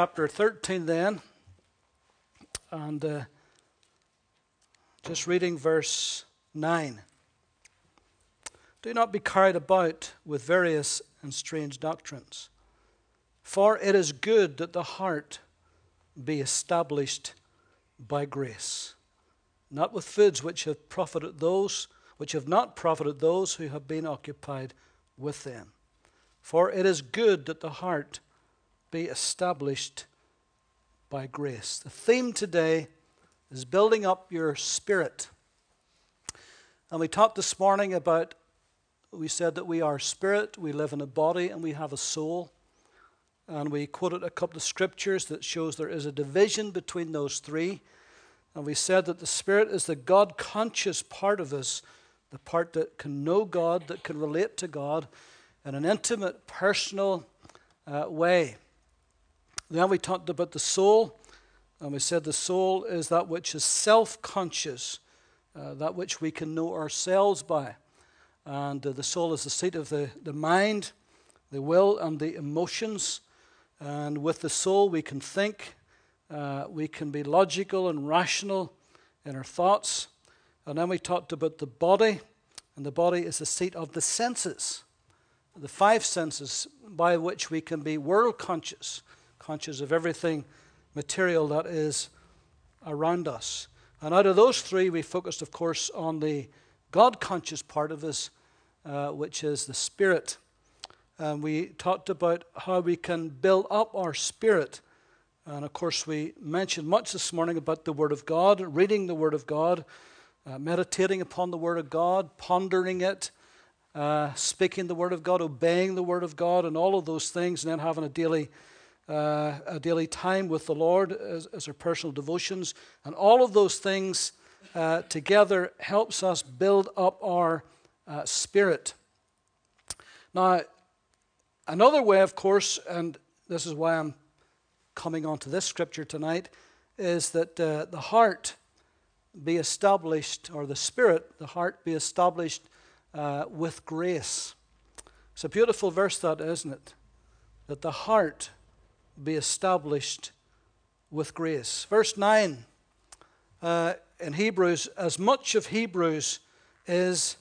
chapter 13 then, and uh, just reading verse 9. Do not be carried about with various and strange doctrines, for it is good that the heart be established by grace, not with foods which have profited those which have not profited those who have been occupied with them. For it is good that the heart be established by grace. The theme today is building up your spirit. And we talked this morning about, we said that we are spirit, we live in a body, and we have a soul. And we quoted a couple of scriptures that shows there is a division between those three. And we said that the spirit is the God conscious part of us, the part that can know God, that can relate to God in an intimate, personal uh, way. Then we talked about the soul, and we said the soul is that which is self conscious, uh, that which we can know ourselves by. And uh, the soul is the seat of the, the mind, the will, and the emotions. And with the soul, we can think, uh, we can be logical and rational in our thoughts. And then we talked about the body, and the body is the seat of the senses, the five senses by which we can be world conscious conscious of everything material that is around us. And out of those three, we focused, of course, on the God conscious part of us, uh, which is the spirit. And we talked about how we can build up our spirit. And of course, we mentioned much this morning about the Word of God, reading the Word of God, uh, meditating upon the Word of God, pondering it, uh, speaking the Word of God, obeying the Word of God, and all of those things, and then having a daily uh, a daily time with the Lord as, as, our personal devotions. And all of those things uh, together helps us build up our uh, spirit. Now, another way, of course, and this is why I'm coming on to this scripture tonight, is that uh, the heart be established, or the spirit, the heart be established uh, with grace. It's a beautiful verse, that, isn't it? That the heart be established with grace. Verse 9 uh, in Hebrews, as much of Hebrews is,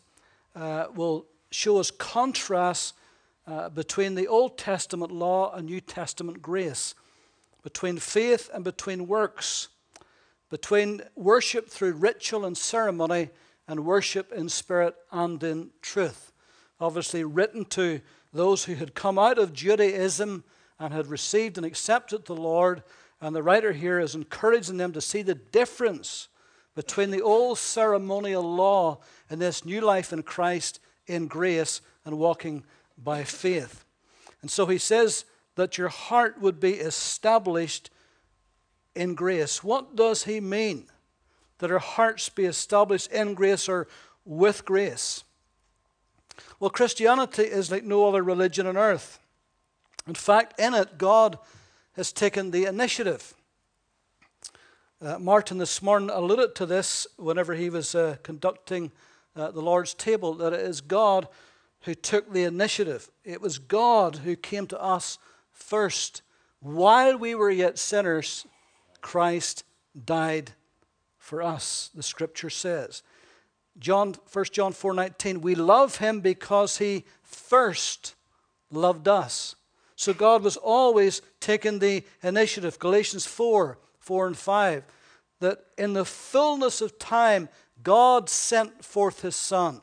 uh, will show us contrasts uh, between the Old Testament law and New Testament grace, between faith and between works, between worship through ritual and ceremony and worship in spirit and in truth. Obviously, written to those who had come out of Judaism and had received and accepted the Lord. And the writer here is encouraging them to see the difference between the old ceremonial law and this new life in Christ in grace and walking by faith. And so he says that your heart would be established in grace. What does he mean? That our hearts be established in grace or with grace? Well, Christianity is like no other religion on earth. In fact, in it, God has taken the initiative. Uh, Martin this morning alluded to this whenever he was uh, conducting uh, the Lord's table, that it is God who took the initiative. It was God who came to us first. While we were yet sinners, Christ died for us, the scripture says. John, 1 John 4:19, we love him because he first loved us. So God was always taking the initiative. Galatians 4 4 and 5. That in the fullness of time, God sent forth his Son,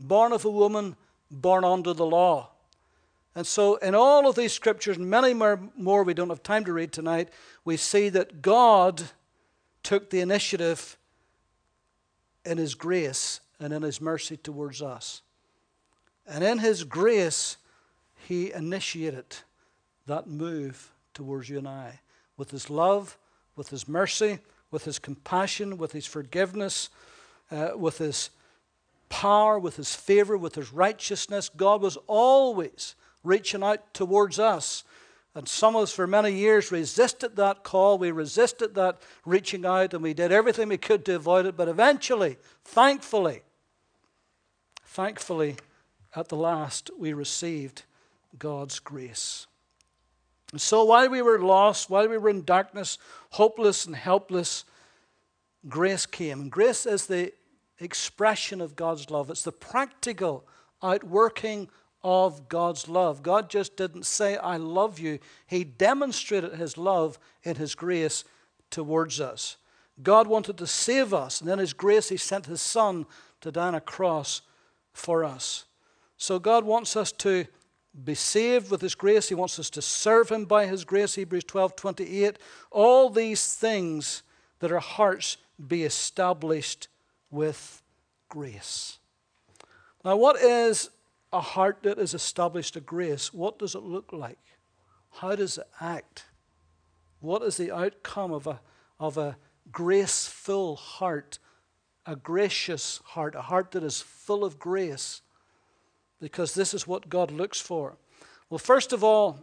born of a woman, born under the law. And so, in all of these scriptures, and many more we don't have time to read tonight, we see that God took the initiative in His grace and in His mercy towards us. And in His grace, he initiated that move towards you and I with His love, with His mercy, with His compassion, with His forgiveness, uh, with His power, with His favor, with His righteousness. God was always reaching out towards us. And some of us, for many years, resisted that call. We resisted that reaching out, and we did everything we could to avoid it. But eventually, thankfully, thankfully, at the last, we received God's grace. And so while we were lost, while we were in darkness, hopeless and helpless, grace came. And grace is the expression of God's love, it's the practical outworking of God's love. God just didn't say, I love you, He demonstrated His love in His grace towards us. God wanted to save us, and in His grace, He sent His Son to die on a cross for us. So God wants us to be saved with His grace. He wants us to serve Him by His grace. Hebrews 12 28. All these things that our hearts be established with grace. Now, what is a heart that is established to grace? What does it look like? How does it act? What is the outcome of a, of a graceful heart, a gracious heart, a heart that is full of grace? Because this is what God looks for. Well, first of all,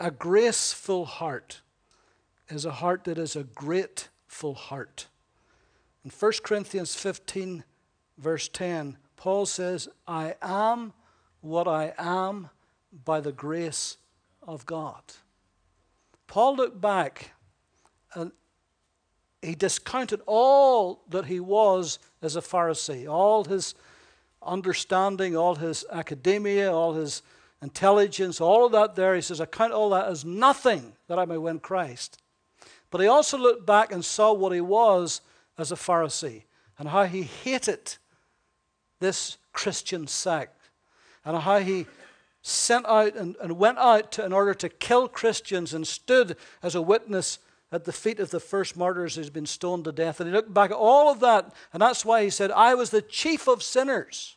a graceful heart is a heart that is a grateful heart. In 1 Corinthians 15, verse 10, Paul says, I am what I am by the grace of God. Paul looked back and he discounted all that he was as a Pharisee, all his understanding, all his academia, all his intelligence, all of that there. He says, I count all that as nothing that I may win Christ. But he also looked back and saw what he was as a Pharisee and how he hated this Christian sect and how he sent out and, and went out to, in order to kill Christians and stood as a witness at the feet of the first martyrs who's been stoned to death. And he looked back at all of that, and that's why he said, I was the chief of sinners.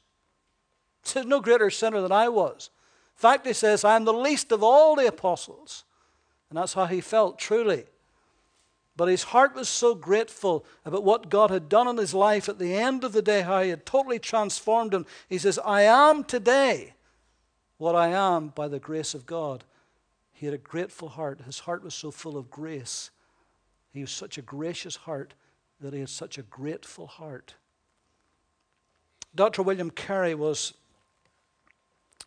He said, No greater sinner than I was. In fact, he says, I am the least of all the apostles. And that's how he felt, truly. But his heart was so grateful about what God had done in his life at the end of the day, how he had totally transformed him. He says, I am today what I am by the grace of God. He had a grateful heart. His heart was so full of grace. He was such a gracious heart that he had such a grateful heart. Dr. William Carey was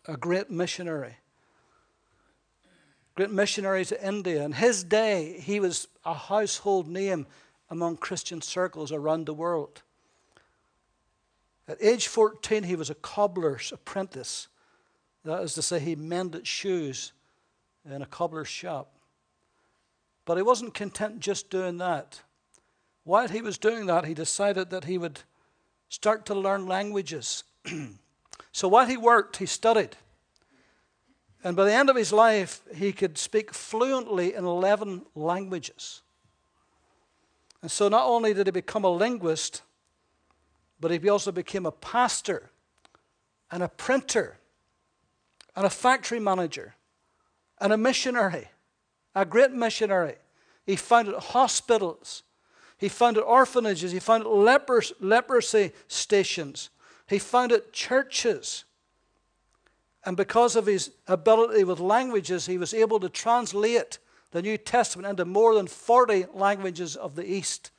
a great missionary great missionary to India. In his day, he was a household name among Christian circles around the world. At age 14, he was a cobbler's apprentice. That is to say, he mended shoes in a cobbler's shop. But he wasn't content just doing that. While he was doing that, he decided that he would start to learn languages. so while he worked, he studied. And by the end of his life, he could speak fluently in 11 languages. And so not only did he become a linguist, but he also became a pastor and a printer and a factory manager and a missionary, a great missionary. He founded hospitals, he founded orphanages, he founded leprosy stations, he founded churches. And because of his ability with languages, he was able to translate the New Testament into more than 40 languages of the East.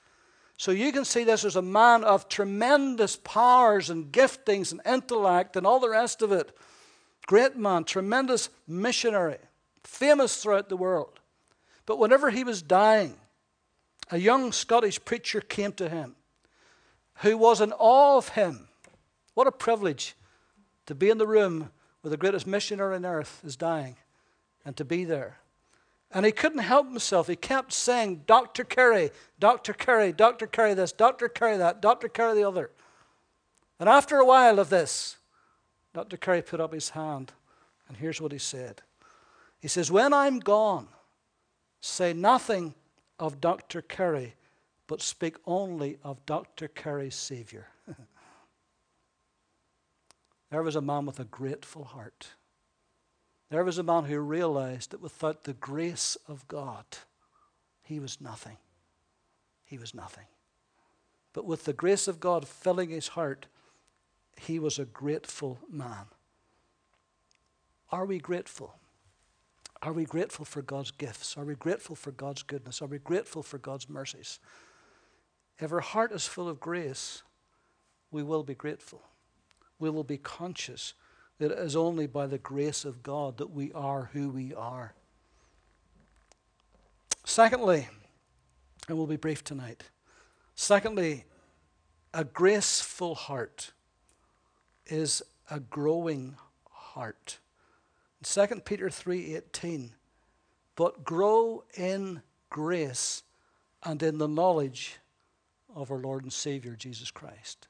So you can see this as a man of tremendous powers and giftings and intellect and all the rest of it. Great man, tremendous missionary, famous throughout the world. But whenever he was dying, a young Scottish preacher came to him who was in awe of him. What a privilege to be in the room where the greatest missionary on earth is dying and to be there. And he couldn't help himself. He kept saying, Dr. Carey, Dr. Carey, Dr. Carey this, Dr. Carey that, Dr. Carey the other. And after a while of this, Dr. Carey put up his hand, and here's what he said. He says, When I'm gone, say nothing of Dr. Carey, but speak only of Dr. Carey's Savior. There was a man with a grateful heart. There was a man who realized that without the grace of God, he was nothing. He was nothing. But with the grace of God filling his heart, he was a grateful man. Are we grateful? Are we grateful for God's gifts? Are we grateful for God's goodness? Are we grateful for God's mercies? If our heart is full of grace, we will be grateful we will be conscious that it is only by the grace of God that we are who we are. Secondly, and we'll be brief tonight. Secondly, a graceful heart is a growing heart. 2 Peter 3:18 But grow in grace and in the knowledge of our Lord and Savior Jesus Christ.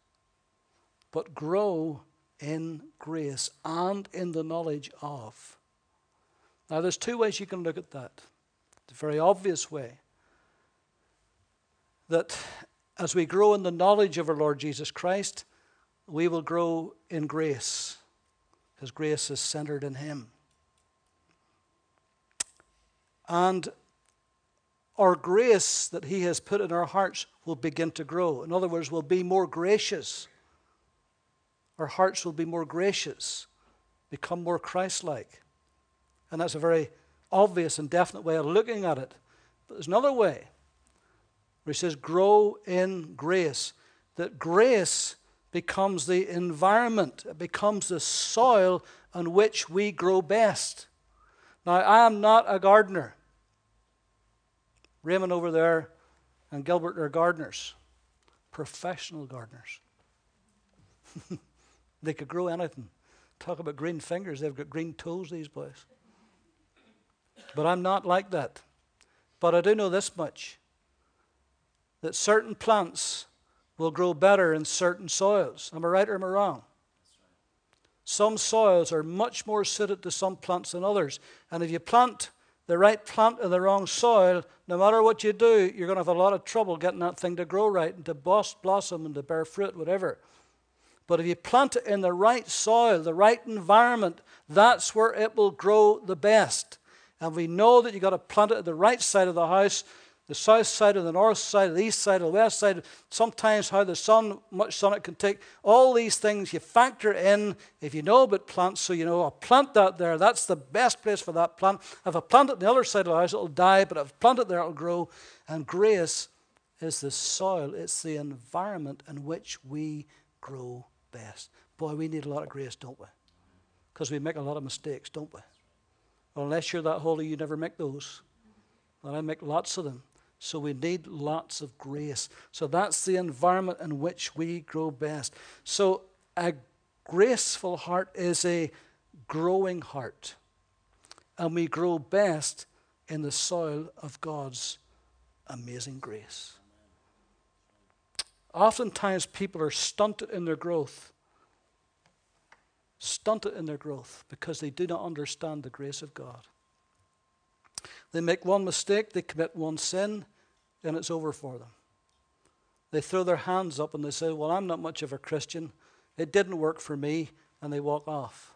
But grow in grace and in the knowledge of. Now, there's two ways you can look at that. The very obvious way that as we grow in the knowledge of our Lord Jesus Christ, we will grow in grace, because grace is centered in Him. And our grace that He has put in our hearts will begin to grow. In other words, we'll be more gracious. Our hearts will be more gracious, become more Christ like. And that's a very obvious and definite way of looking at it. But there's another way where he says, grow in grace. That grace becomes the environment, it becomes the soil on which we grow best. Now, I am not a gardener. Raymond over there and Gilbert are gardeners, professional gardeners. they could grow anything. Talk about green fingers, they've got green toes, these boys. But I'm not like that. But I do know this much that certain plants will grow better in certain soils. Am I right or am I wrong? Some soils are much more suited to some plants than others. And if you plant the right plant in the wrong soil, no matter what you do, you're going to have a lot of trouble getting that thing to grow right and to blossom and to bear fruit, whatever. But if you plant it in the right soil, the right environment, that's where it will grow the best. And we know that you've got to plant it at the right side of the house the south side and the north side, the east side, the west side, sometimes how the sun, much sun it can take. All these things you factor in if you know about plants, so you know, I'll plant that there. That's the best place for that plant. If I plant it on the other side of the house, it'll die, but if I plant it there, it'll grow. And grace is the soil, it's the environment in which we grow best. Boy, we need a lot of grace, don't we? Because we make a lot of mistakes, don't we? Well, unless you're that holy, you never make those. But I make lots of them. So we need lots of grace. So that's the environment in which we grow best. So a graceful heart is a growing heart. And we grow best in the soil of God's amazing grace. Oftentimes, people are stunted in their growth, stunted in their growth because they do not understand the grace of God. They make one mistake, they commit one sin, and it's over for them. They throw their hands up and they say, Well, I'm not much of a Christian. It didn't work for me, and they walk off.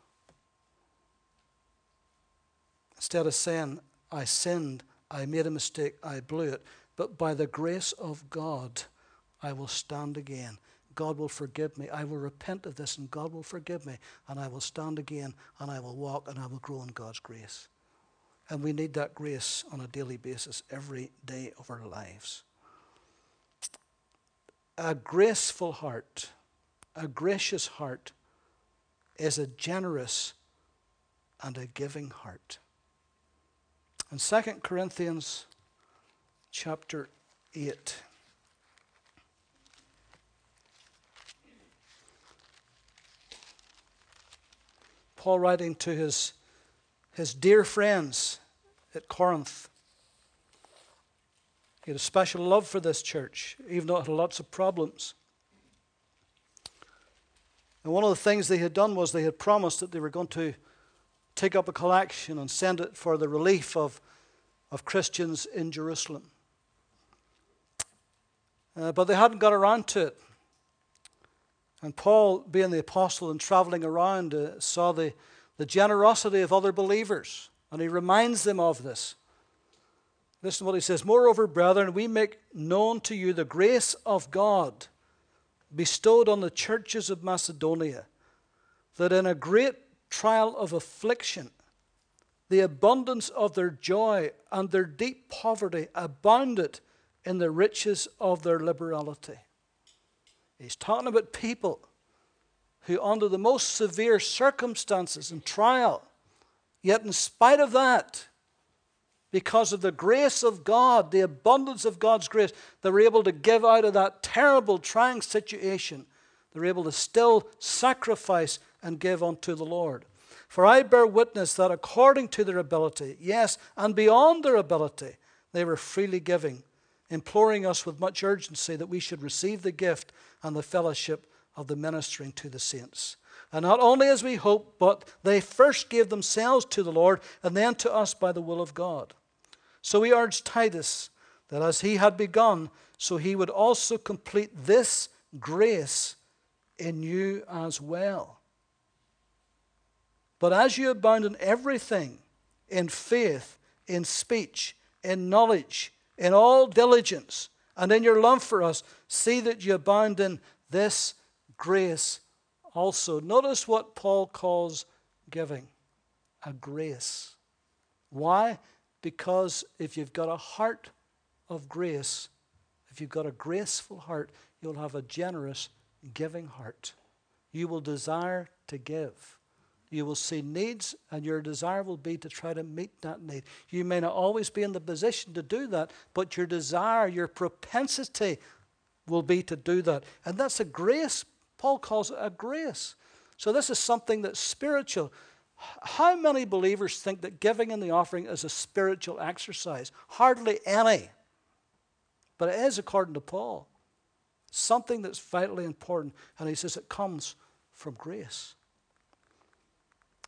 Instead of saying, I sinned, I made a mistake, I blew it, but by the grace of God, I will stand again. God will forgive me. I will repent of this, and God will forgive me, and I will stand again, and I will walk, and I will grow in God's grace. And we need that grace on a daily basis, every day of our lives. A graceful heart, a gracious heart, is a generous and a giving heart. In 2 Corinthians chapter 8, Paul writing to his his dear friends at Corinth. He had a special love for this church, even though it had lots of problems. And one of the things they had done was they had promised that they were going to take up a collection and send it for the relief of, of Christians in Jerusalem. Uh, but they hadn't got around to it. And Paul, being the apostle and traveling around, uh, saw the, the generosity of other believers. And he reminds them of this. Listen to what he says Moreover, brethren, we make known to you the grace of God bestowed on the churches of Macedonia, that in a great trial of affliction, the abundance of their joy and their deep poverty abounded in the riches of their liberality. He's talking about people who, under the most severe circumstances and trial, yet in spite of that, because of the grace of God, the abundance of God's grace, they were able to give out of that terrible, trying situation. They were able to still sacrifice and give unto the Lord. For I bear witness that according to their ability, yes, and beyond their ability, they were freely giving, imploring us with much urgency that we should receive the gift and the fellowship of the ministering to the saints. And not only as we hope, but they first gave themselves to the Lord and then to us by the will of God. So we urge Titus that as he had begun, so he would also complete this grace in you as well. But as you abound in everything, in faith, in speech, in knowledge, in all diligence, and in your love for us, see that you abound in this grace also. Notice what Paul calls giving a grace. Why? Because if you've got a heart of grace, if you've got a graceful heart, you'll have a generous, giving heart. You will desire to give. You will see needs, and your desire will be to try to meet that need. You may not always be in the position to do that, but your desire, your propensity will be to do that. And that's a grace. Paul calls it a grace. So this is something that's spiritual. How many believers think that giving in the offering is a spiritual exercise? Hardly any. But it is according to Paul. Something that's vitally important. And he says it comes from grace.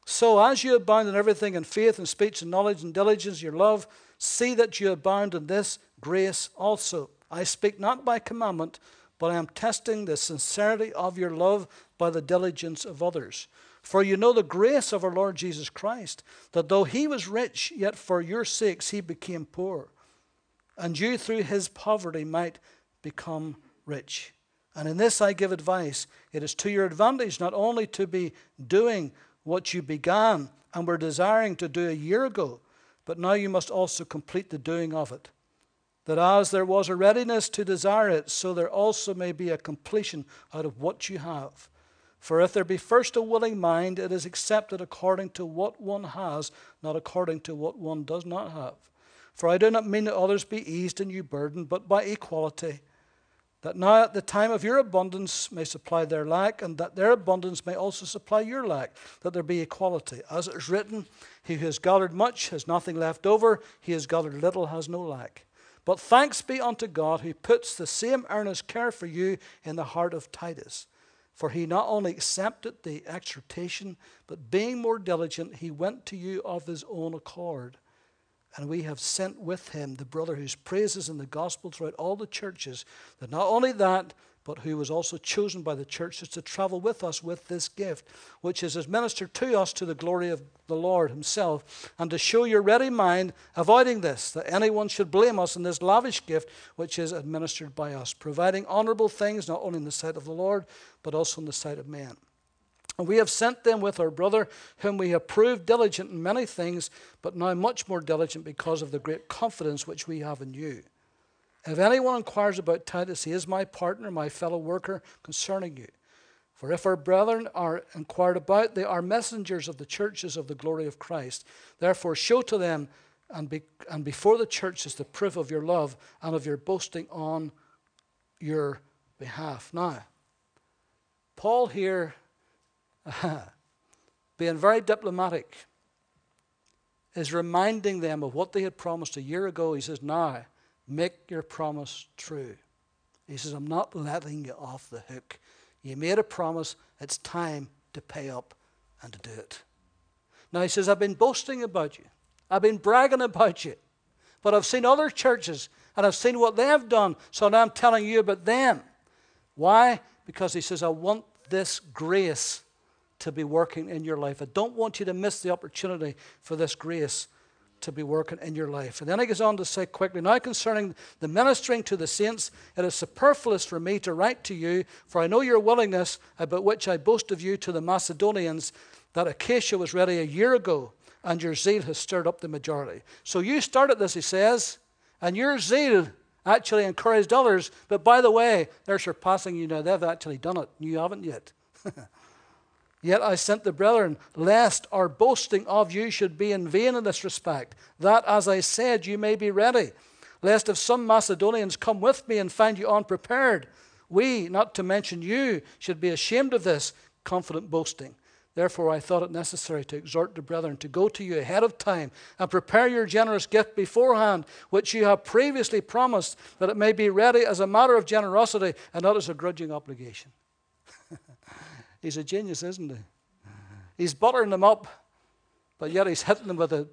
So as you abound in everything in faith and speech and knowledge and diligence, your love, see that you abound in this grace also. I speak not by commandment, but I am testing the sincerity of your love by the diligence of others. For you know the grace of our Lord Jesus Christ, that though he was rich, yet for your sakes he became poor, and you through his poverty might become rich. And in this I give advice. It is to your advantage not only to be doing what you began and were desiring to do a year ago, but now you must also complete the doing of it. That as there was a readiness to desire it, so there also may be a completion out of what you have. For if there be first a willing mind, it is accepted according to what one has, not according to what one does not have. For I do not mean that others be eased and you burdened, but by equality that now at the time of your abundance may supply their lack, and that their abundance may also supply your lack, that there be equality. As it is written, He who has gathered much has nothing left over, he who has gathered little has no lack. But thanks be unto God who puts the same earnest care for you in the heart of Titus. For he not only accepted the exhortation, but being more diligent, he went to you of his own accord. And we have sent with him the brother whose praises in the gospel throughout all the churches. That not only that, but who was also chosen by the churches to travel with us with this gift, which is administered to us to the glory of the Lord Himself, and to show your ready mind, avoiding this, that anyone should blame us in this lavish gift which is administered by us, providing honorable things not only in the sight of the Lord, but also in the sight of men. And we have sent them with our brother, whom we have proved diligent in many things, but now much more diligent because of the great confidence which we have in you. If anyone inquires about Titus, he is my partner, my fellow worker concerning you. For if our brethren are inquired about, they are messengers of the churches of the glory of Christ. Therefore, show to them and, be, and before the churches the proof of your love and of your boasting on your behalf. Now, Paul here being very diplomatic, is reminding them of what they had promised a year ago. He says, Now, make your promise true. He says, I'm not letting you off the hook. You made a promise, it's time to pay up and to do it. Now, he says, I've been boasting about you, I've been bragging about you, but I've seen other churches and I've seen what they have done, so now I'm telling you about them. Why? Because he says, I want this grace to be working in your life. I don't want you to miss the opportunity for this grace to be working in your life. And then he goes on to say quickly, now concerning the ministering to the saints, it is superfluous for me to write to you, for I know your willingness, about which I boast of you to the Macedonians, that Achaia was ready a year ago, and your zeal has stirred up the majority. So you started this, he says, and your zeal actually encouraged others, but by the way, they're surpassing you now. They've actually done it. You haven't yet. Yet I sent the brethren, lest our boasting of you should be in vain in this respect, that, as I said, you may be ready. Lest if some Macedonians come with me and find you unprepared, we, not to mention you, should be ashamed of this confident boasting. Therefore, I thought it necessary to exhort the brethren to go to you ahead of time and prepare your generous gift beforehand, which you have previously promised, that it may be ready as a matter of generosity and not as a grudging obligation. he's a genius, isn't he? He's buttering them up, but yet he's hitting them with a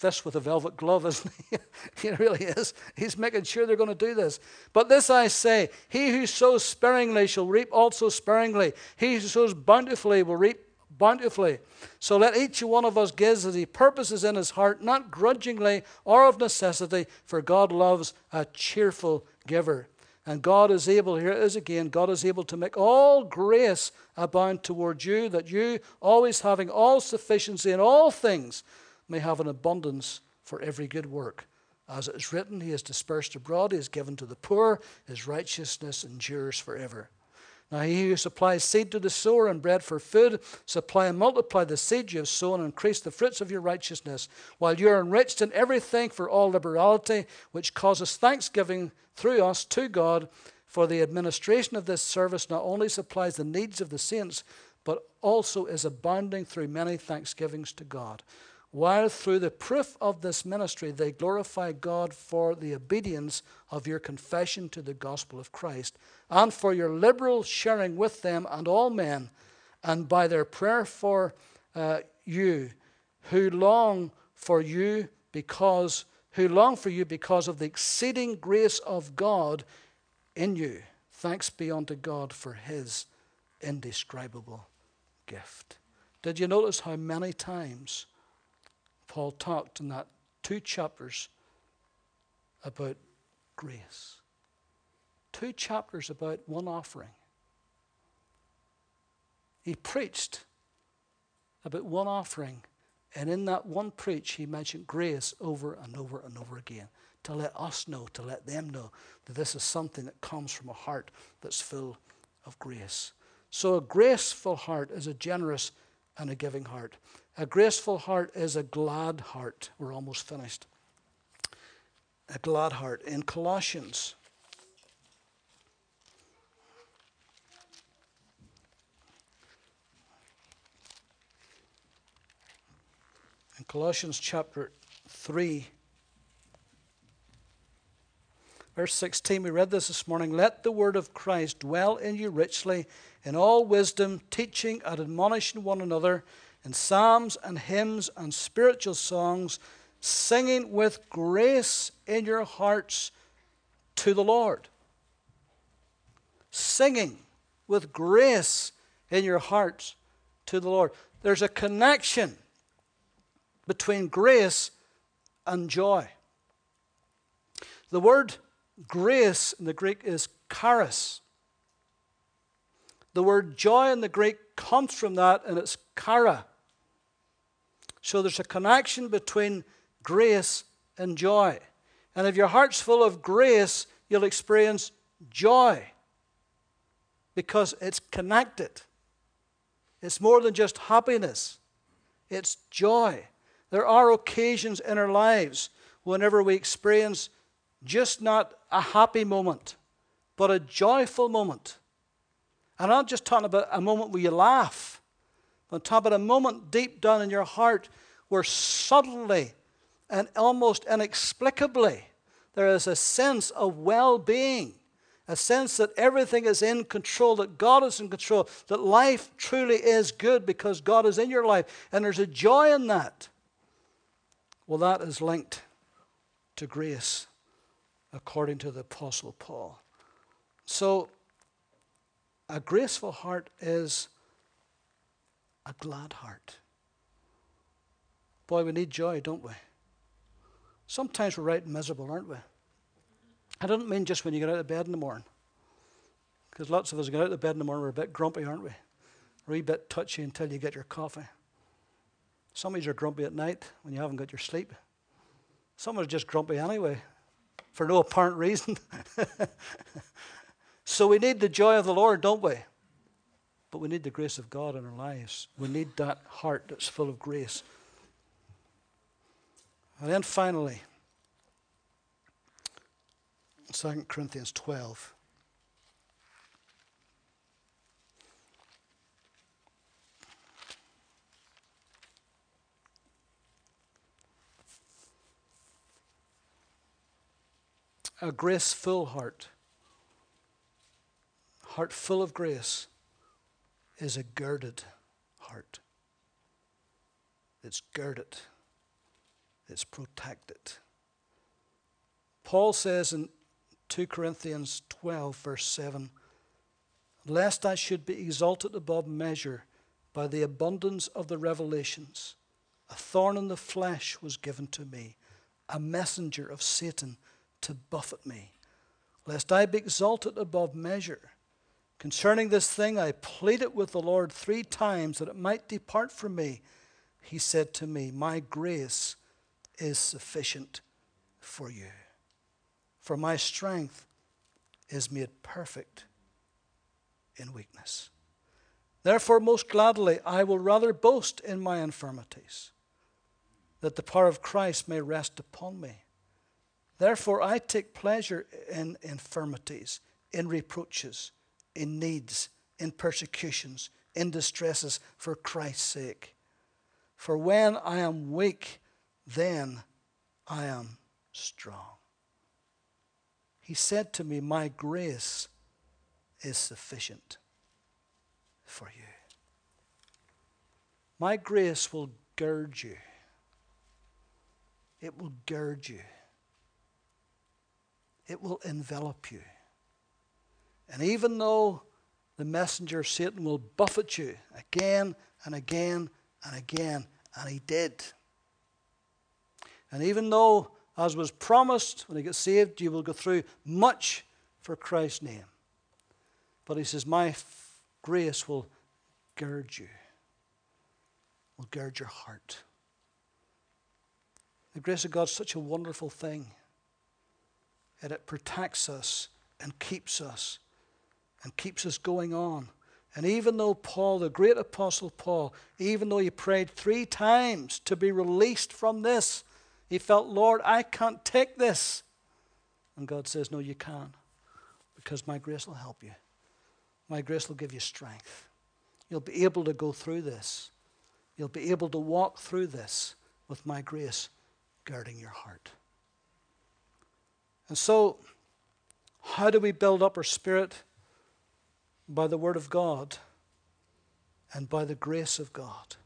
this with a velvet glove, isn't he? he really is. He's making sure they're going to do this. But this I say He who sows sparingly shall reap also sparingly. He who sows bountifully will reap bountifully. So let each one of us give as he purposes in his heart, not grudgingly or of necessity, for God loves a cheerful giver. And God is able, here it is again, God is able to make all grace abound toward you, that you, always having all sufficiency in all things, may have an abundance for every good work. As it is written, He is dispersed abroad, He is given to the poor, His righteousness endures forever. Now, he who supplies seed to the sower and bread for food, supply and multiply the seed you have sown and increase the fruits of your righteousness, while you are enriched in everything for all liberality, which causes thanksgiving through us to God. For the administration of this service not only supplies the needs of the saints, but also is abounding through many thanksgivings to God while through the proof of this ministry they glorify God for the obedience of your confession to the gospel of Christ, and for your liberal sharing with them and all men, and by their prayer for uh, you, who long for you because who long for you because of the exceeding grace of God in you. Thanks be unto God for his indescribable gift. Did you notice how many times Paul talked in that two chapters about grace. Two chapters about one offering. He preached about one offering, and in that one preach, he mentioned grace over and over and over again to let us know, to let them know that this is something that comes from a heart that's full of grace. So, a graceful heart is a generous and a giving heart. A graceful heart is a glad heart. We're almost finished. A glad heart. In Colossians, in Colossians chapter 3, verse 16, we read this this morning. Let the word of Christ dwell in you richly in all wisdom, teaching and admonishing one another in psalms and hymns and spiritual songs, singing with grace in your hearts to the Lord. Singing with grace in your hearts to the Lord. There's a connection between grace and joy. The word grace in the Greek is charis. The word joy in the Greek comes from that, and it's chara. So there's a connection between grace and joy. And if your heart's full of grace, you'll experience joy because it's connected. It's more than just happiness, it's joy. There are occasions in our lives whenever we experience just not a happy moment, but a joyful moment. And I'm not just talking about a moment where you laugh on top of a moment deep down in your heart where suddenly and almost inexplicably there is a sense of well being, a sense that everything is in control, that God is in control, that life truly is good because God is in your life, and there's a joy in that. Well, that is linked to grace, according to the Apostle Paul. So, a graceful heart is a glad heart. Boy, we need joy, don't we? Sometimes we're right miserable, aren't we? I don't mean just when you get out of bed in the morning. Because lots of us get out of bed in the morning, we're a bit grumpy, aren't we? We're a bit touchy until you get your coffee. Some of you are grumpy at night when you haven't got your sleep. Some of us are just grumpy anyway, for no apparent reason. so we need the joy of the Lord, don't we? But we need the grace of God in our lives. We need that heart that's full of grace. And then finally, 2 Corinthians 12. A graceful heart, heart full of grace, is a girded heart. It's girded, it's protected. Paul says in 2 Corinthians 12, verse 7 Lest I should be exalted above measure by the abundance of the revelations, a thorn in the flesh was given to me, a messenger of Satan to buffet me, lest I be exalted above measure. Concerning this thing, I pleaded with the Lord three times that it might depart from me. He said to me, My grace is sufficient for you. For my strength is made perfect in weakness. Therefore, most gladly, I will rather boast in my infirmities, that the power of Christ may rest upon me. Therefore, I take pleasure in infirmities, in reproaches in needs, in persecutions, in distresses for Christ's sake. For when I am weak, then I am strong. He said to me, My grace is sufficient for you. My grace will gird you. It will gird you. It will envelop you. And even though the messenger Satan will buffet you again and again and again, and he did. And even though, as was promised, when you get saved, you will go through much for Christ's name. But he says, My f- grace will gird you, will gird your heart. The grace of God is such a wonderful thing. And it protects us and keeps us and keeps us going on. And even though Paul, the great apostle Paul, even though he prayed three times to be released from this, he felt, Lord, I can't take this. And God says, No, you can, because my grace will help you. My grace will give you strength. You'll be able to go through this. You'll be able to walk through this with my grace guarding your heart. And so, how do we build up our spirit? By the Word of God and by the grace of God.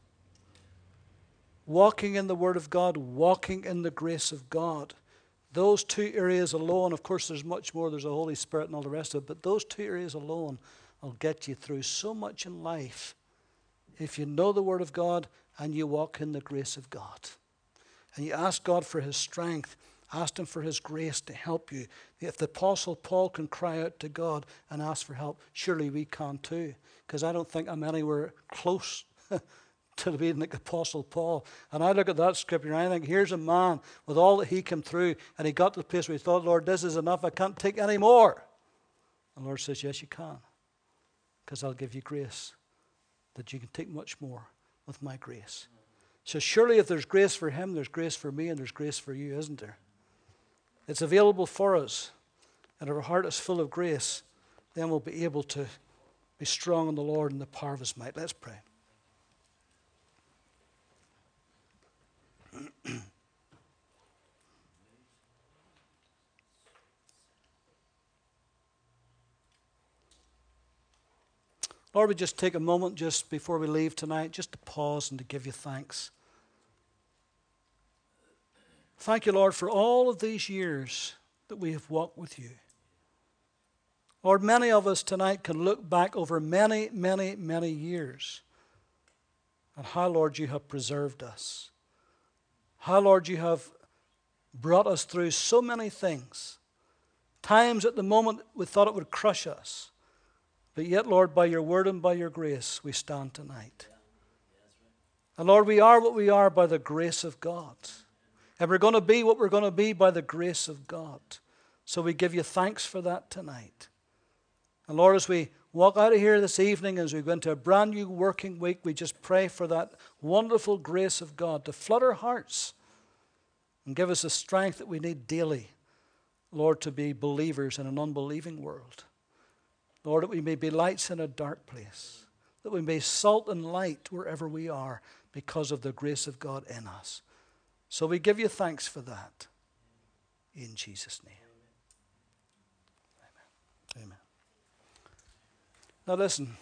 Walking in the Word of God, walking in the grace of God. Those two areas alone, of course, there's much more, there's the Holy Spirit and all the rest of it, but those two areas alone will get you through so much in life if you know the Word of God and you walk in the grace of God. And you ask God for His strength Ask Him for His grace to help you. If the Apostle Paul can cry out to God and ask for help, surely we can too. Because I don't think I'm anywhere close to being like Apostle Paul. And I look at that scripture and I think, here's a man with all that he came through, and he got to the place where he thought, Lord, this is enough. I can't take any more. And the Lord says, Yes, you can. Because I'll give you grace that you can take much more with my grace. So surely if there's grace for him, there's grace for me, and there's grace for you, isn't there? It's available for us, and if our heart is full of grace, then we'll be able to be strong in the Lord and the power of His might. Let's pray. Lord, we just take a moment just before we leave tonight just to pause and to give you thanks. Thank you, Lord, for all of these years that we have walked with you. Lord, many of us tonight can look back over many, many, many years and how, Lord, you have preserved us. How, Lord, you have brought us through so many things. Times at the moment we thought it would crush us. But yet, Lord, by your word and by your grace, we stand tonight. And Lord, we are what we are by the grace of God. And we're going to be what we're going to be by the grace of God. So we give you thanks for that tonight. And Lord, as we walk out of here this evening as we go into a brand new working week, we just pray for that wonderful grace of God to flood our hearts and give us the strength that we need daily, Lord, to be believers in an unbelieving world. Lord, that we may be lights in a dark place, that we may salt and light wherever we are because of the grace of God in us. So we give you thanks for that. In Jesus' name. Amen. Amen. Now listen.